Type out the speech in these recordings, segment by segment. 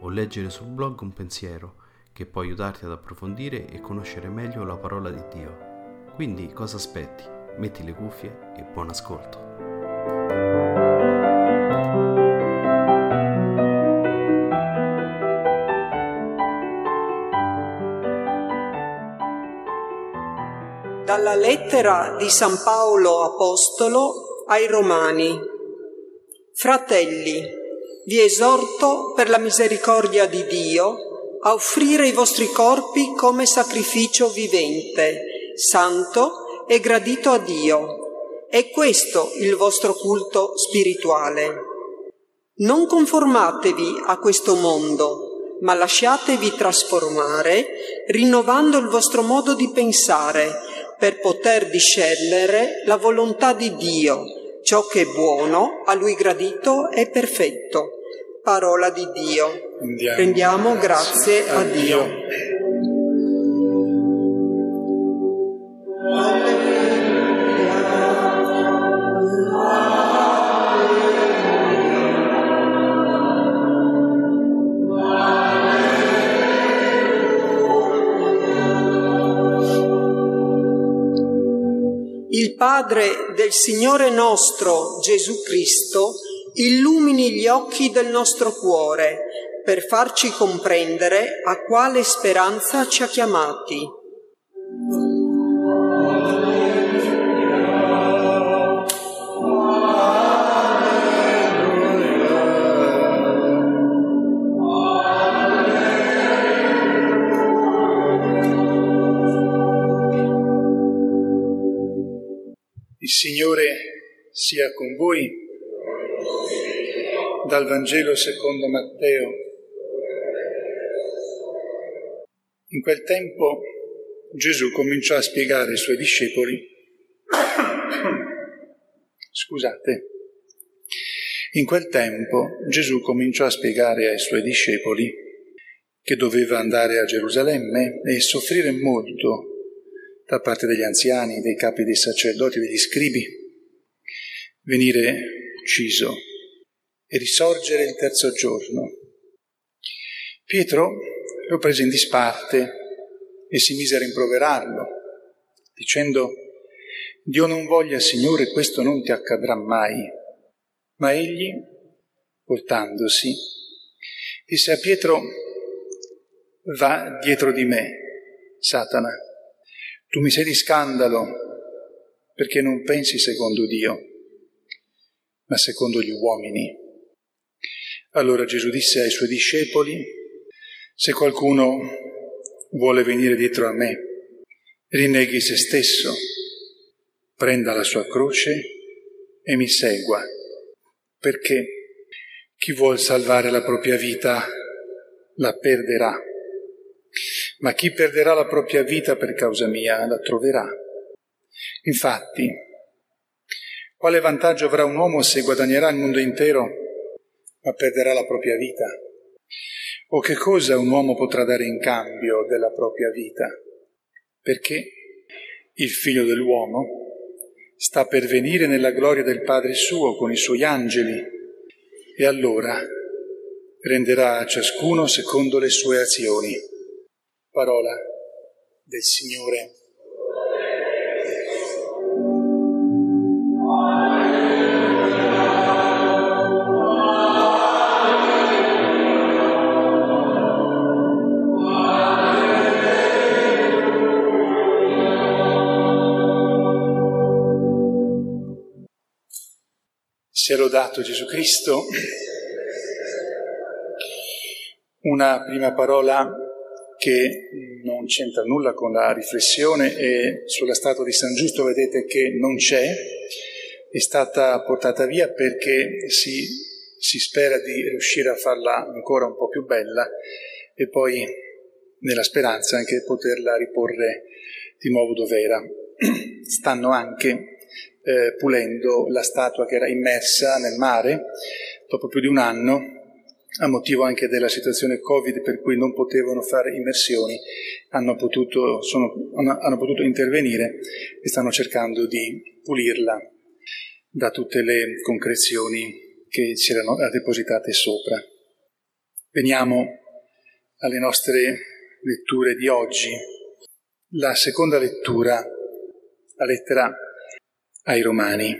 o leggere sul blog un pensiero che può aiutarti ad approfondire e conoscere meglio la parola di Dio. Quindi cosa aspetti? Metti le cuffie e buon ascolto. Dalla lettera di San Paolo Apostolo ai Romani. Fratelli, vi esorto per la misericordia di Dio a offrire i vostri corpi come sacrificio vivente, santo e gradito a Dio. È questo il vostro culto spirituale. Non conformatevi a questo mondo, ma lasciatevi trasformare, rinnovando il vostro modo di pensare, per poter discernere la volontà di Dio, ciò che è buono, a Lui gradito e perfetto. Parola di Dio. Andiamo. Rendiamo grazie a Dio. Il Padre del Signore nostro Gesù Cristo illumini gli occhi del nostro cuore per farci comprendere a quale speranza ci ha chiamati. Il Signore sia con voi. Dal Vangelo secondo Matteo. In quel tempo Gesù cominciò a spiegare ai suoi discepoli, scusate, in quel tempo Gesù cominciò a spiegare ai suoi discepoli che doveva andare a Gerusalemme e soffrire molto da parte degli anziani, dei capi dei sacerdoti, degli scribi, venire ucciso e risorgere il terzo giorno. Pietro lo prese in disparte e si mise a rimproverarlo, dicendo, Dio non voglia, Signore, questo non ti accadrà mai. Ma egli, voltandosi, disse a Pietro, va dietro di me, Satana, tu mi sei di scandalo perché non pensi secondo Dio, ma secondo gli uomini. Allora Gesù disse ai suoi discepoli, se qualcuno vuole venire dietro a me, rinneghi se stesso, prenda la sua croce e mi segua, perché chi vuol salvare la propria vita la perderà, ma chi perderà la propria vita per causa mia la troverà. Infatti, quale vantaggio avrà un uomo se guadagnerà il mondo intero, ma perderà la propria vita? O che cosa un uomo potrà dare in cambio della propria vita? Perché il figlio dell'uomo sta per venire nella gloria del Padre suo con i suoi angeli e allora renderà a ciascuno secondo le sue azioni. Parola del Signore. Sia lodato Gesù Cristo. Una prima parola che non c'entra nulla con la riflessione e sulla statua di San Giusto vedete che non c'è, è stata portata via perché si, si spera di riuscire a farla ancora un po' più bella e poi nella speranza anche poterla riporre di nuovo dove era. Stanno anche eh, pulendo la statua che era immersa nel mare dopo più di un anno, a motivo anche della situazione Covid per cui non potevano fare immersioni, hanno potuto, sono, hanno potuto intervenire e stanno cercando di pulirla da tutte le concrezioni che c'erano depositate sopra. Veniamo alle nostre letture di oggi. La seconda lettura, la lettera ai Romani.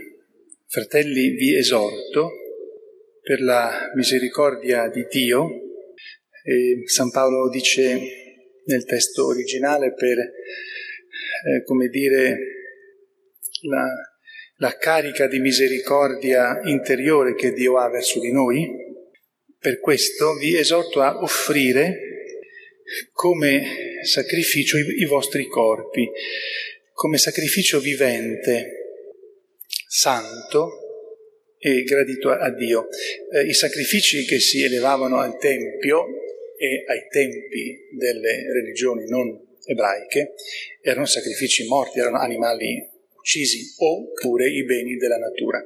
Fratelli, vi esorto per la misericordia di Dio, e San Paolo dice nel testo originale per, eh, come dire, la, la carica di misericordia interiore che Dio ha verso di noi, per questo vi esorto a offrire come sacrificio i, i vostri corpi, come sacrificio vivente, santo e gradito a Dio. Eh, I sacrifici che si elevavano al Tempio e ai tempi delle religioni non ebraiche erano sacrifici morti, erano animali uccisi oppure i beni della natura.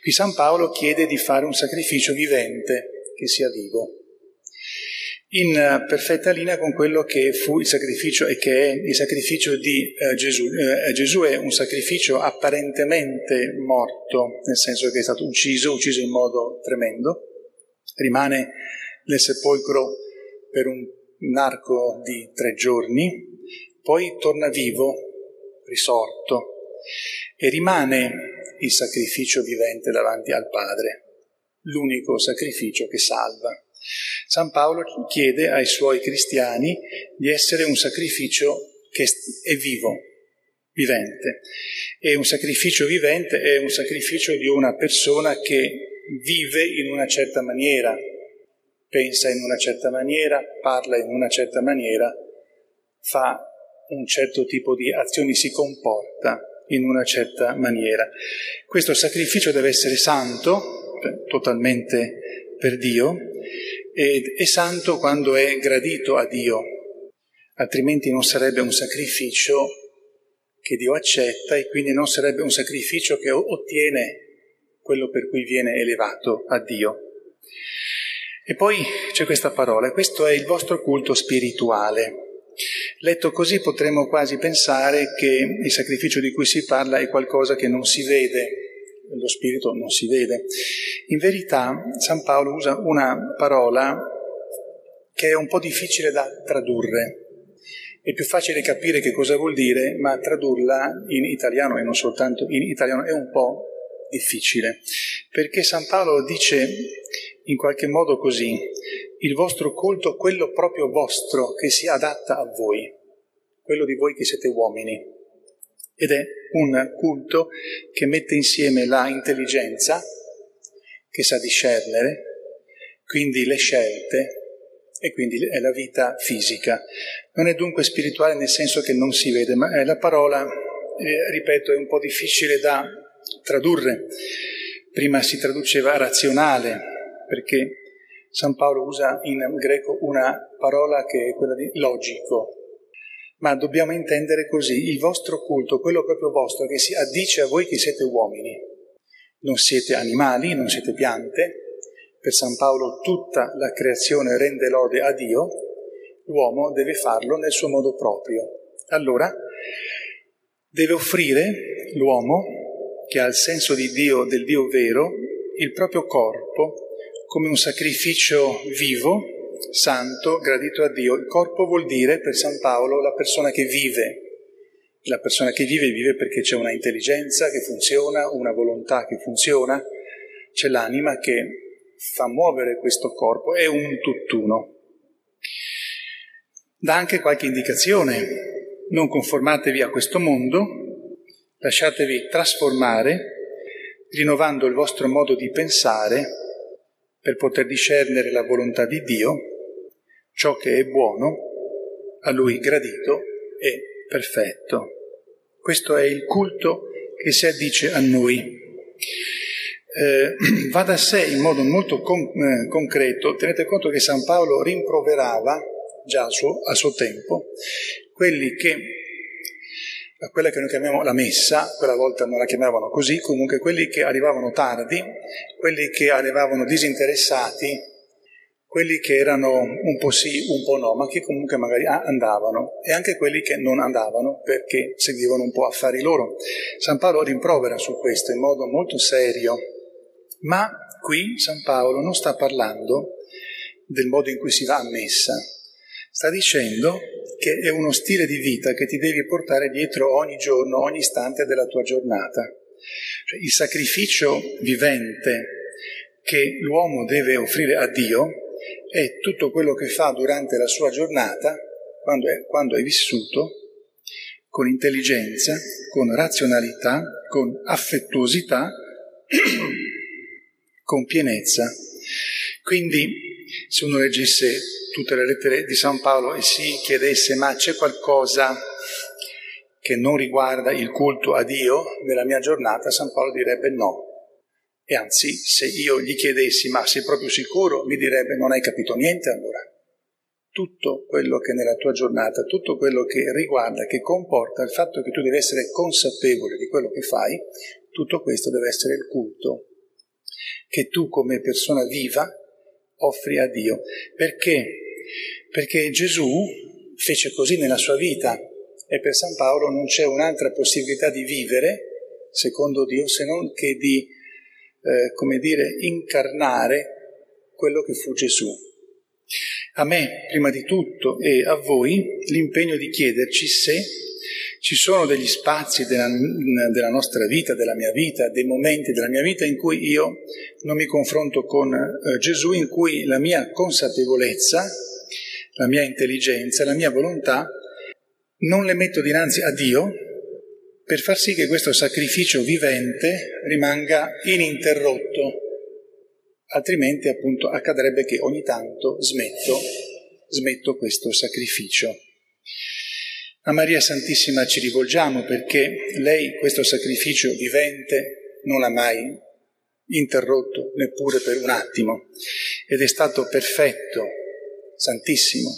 Qui San Paolo chiede di fare un sacrificio vivente che sia vivo in eh, perfetta linea con quello che fu il sacrificio e che è il sacrificio di eh, Gesù. Eh, Gesù è un sacrificio apparentemente morto, nel senso che è stato ucciso, ucciso in modo tremendo, rimane nel sepolcro per un, un arco di tre giorni, poi torna vivo, risorto, e rimane il sacrificio vivente davanti al Padre, l'unico sacrificio che salva. San Paolo chiede ai suoi cristiani di essere un sacrificio che è vivo, vivente. E un sacrificio vivente è un sacrificio di una persona che vive in una certa maniera, pensa in una certa maniera, parla in una certa maniera, fa un certo tipo di azioni, si comporta in una certa maniera. Questo sacrificio deve essere santo, totalmente per Dio, ed è santo quando è gradito a Dio, altrimenti non sarebbe un sacrificio che Dio accetta e quindi non sarebbe un sacrificio che ottiene quello per cui viene elevato a Dio. E poi c'è questa parola, questo è il vostro culto spirituale. Letto così potremmo quasi pensare che il sacrificio di cui si parla è qualcosa che non si vede, lo spirito non si vede. In verità San Paolo usa una parola che è un po' difficile da tradurre. È più facile capire che cosa vuol dire, ma tradurla in italiano e non soltanto in italiano è un po' difficile, perché San Paolo dice in qualche modo così, il vostro culto, quello proprio vostro che si adatta a voi, quello di voi che siete uomini ed è un culto che mette insieme la intelligenza, che sa discernere, quindi le scelte e quindi è la vita fisica. Non è dunque spirituale nel senso che non si vede, ma la parola, eh, ripeto, è un po' difficile da tradurre. Prima si traduceva razionale, perché San Paolo usa in greco una parola che è quella di logico, ma dobbiamo intendere così il vostro culto, quello proprio vostro, che si addice a voi che siete uomini. Non siete animali, non siete piante. Per San Paolo tutta la creazione rende lode a Dio, l'uomo deve farlo nel suo modo proprio. Allora deve offrire l'uomo, che ha il senso di Dio, del Dio vero, il proprio corpo come un sacrificio vivo, santo, gradito a Dio. Il corpo vuol dire per San Paolo la persona che vive. La persona che vive vive perché c'è una intelligenza che funziona, una volontà che funziona, c'è l'anima che fa muovere questo corpo, è un tutt'uno. Dà anche qualche indicazione. Non conformatevi a questo mondo, lasciatevi trasformare, rinnovando il vostro modo di pensare per poter discernere la volontà di Dio, ciò che è buono, a Lui gradito e perfetto. Questo è il culto che si addice a noi. Eh, va da sé in modo molto con, eh, concreto, tenete conto che San Paolo rimproverava già a suo, a suo tempo quelli che a quella che noi chiamiamo la messa, quella volta non la chiamavano così, comunque quelli che arrivavano tardi, quelli che arrivavano disinteressati, quelli che erano un po' sì, un po' no, ma che comunque magari andavano, e anche quelli che non andavano perché seguivano un po' affari loro. San Paolo rimprovera su questo in modo molto serio, ma qui San Paolo non sta parlando del modo in cui si va a messa, sta dicendo che è uno stile di vita che ti devi portare dietro ogni giorno, ogni istante della tua giornata. Cioè, il sacrificio vivente che l'uomo deve offrire a Dio è tutto quello che fa durante la sua giornata, quando è, quando è vissuto, con intelligenza, con razionalità, con affettuosità, con pienezza. Quindi, se uno leggesse tutte le lettere di San Paolo e si chiedesse ma c'è qualcosa che non riguarda il culto a Dio nella mia giornata, San Paolo direbbe no. E anzi, se io gli chiedessi ma sei proprio sicuro, mi direbbe non hai capito niente allora. Tutto quello che nella tua giornata, tutto quello che riguarda, che comporta il fatto che tu devi essere consapevole di quello che fai, tutto questo deve essere il culto che tu come persona viva offri a Dio. Perché perché Gesù fece così nella sua vita e per San Paolo non c'è un'altra possibilità di vivere, secondo Dio, se non che di, eh, come dire, incarnare quello che fu Gesù. A me, prima di tutto, e a voi, l'impegno di chiederci se ci sono degli spazi della, della, nostra vita, della mia vita, dei momenti della mia vita in cui io non mi confronto con eh, Gesù, in cui la mia consapevolezza la mia intelligenza, la mia volontà, non le metto dinanzi a Dio per far sì che questo sacrificio vivente rimanga ininterrotto, altrimenti appunto accadrebbe che ogni tanto smetto, smetto questo sacrificio. A Maria Santissima ci rivolgiamo perché lei questo sacrificio vivente non l'ha mai interrotto neppure per un attimo ed è stato perfetto Santissimo.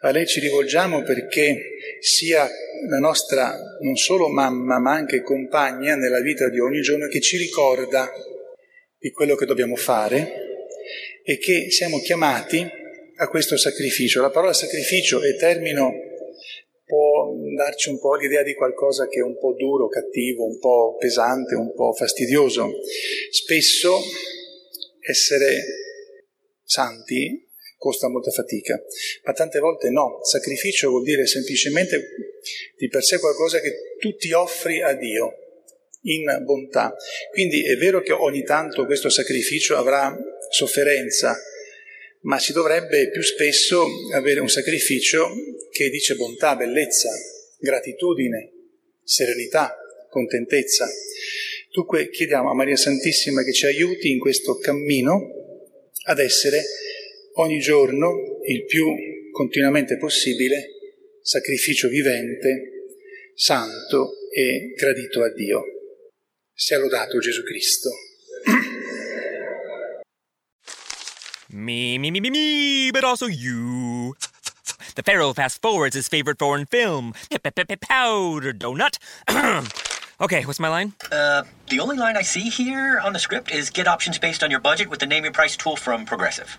A lei ci rivolgiamo perché sia la nostra non solo mamma ma anche compagna nella vita di ogni giorno che ci ricorda di quello che dobbiamo fare e che siamo chiamati a questo sacrificio. La parola sacrificio e termino può darci un po' l'idea di qualcosa che è un po' duro, cattivo, un po' pesante, un po' fastidioso. Spesso essere santi costa molta fatica, ma tante volte no. Sacrificio vuol dire semplicemente di per sé qualcosa che tu ti offri a Dio in bontà. Quindi è vero che ogni tanto questo sacrificio avrà sofferenza, ma si dovrebbe più spesso avere un sacrificio che dice bontà, bellezza, gratitudine, serenità, contentezza. Dunque chiediamo a Maria Santissima che ci aiuti in questo cammino ad essere ogni giorno il più continuamente possibile sacrificio vivente, santo e gradito a Dio. Sia lodato Gesù Cristo. Me, me, me, me, me, but also you. The Pharaoh fast forwards his favorite foreign film, Powder Donut. okay, what's my line? Uh, the only line I see here on the script is get options based on your budget with the name your price tool from Progressive.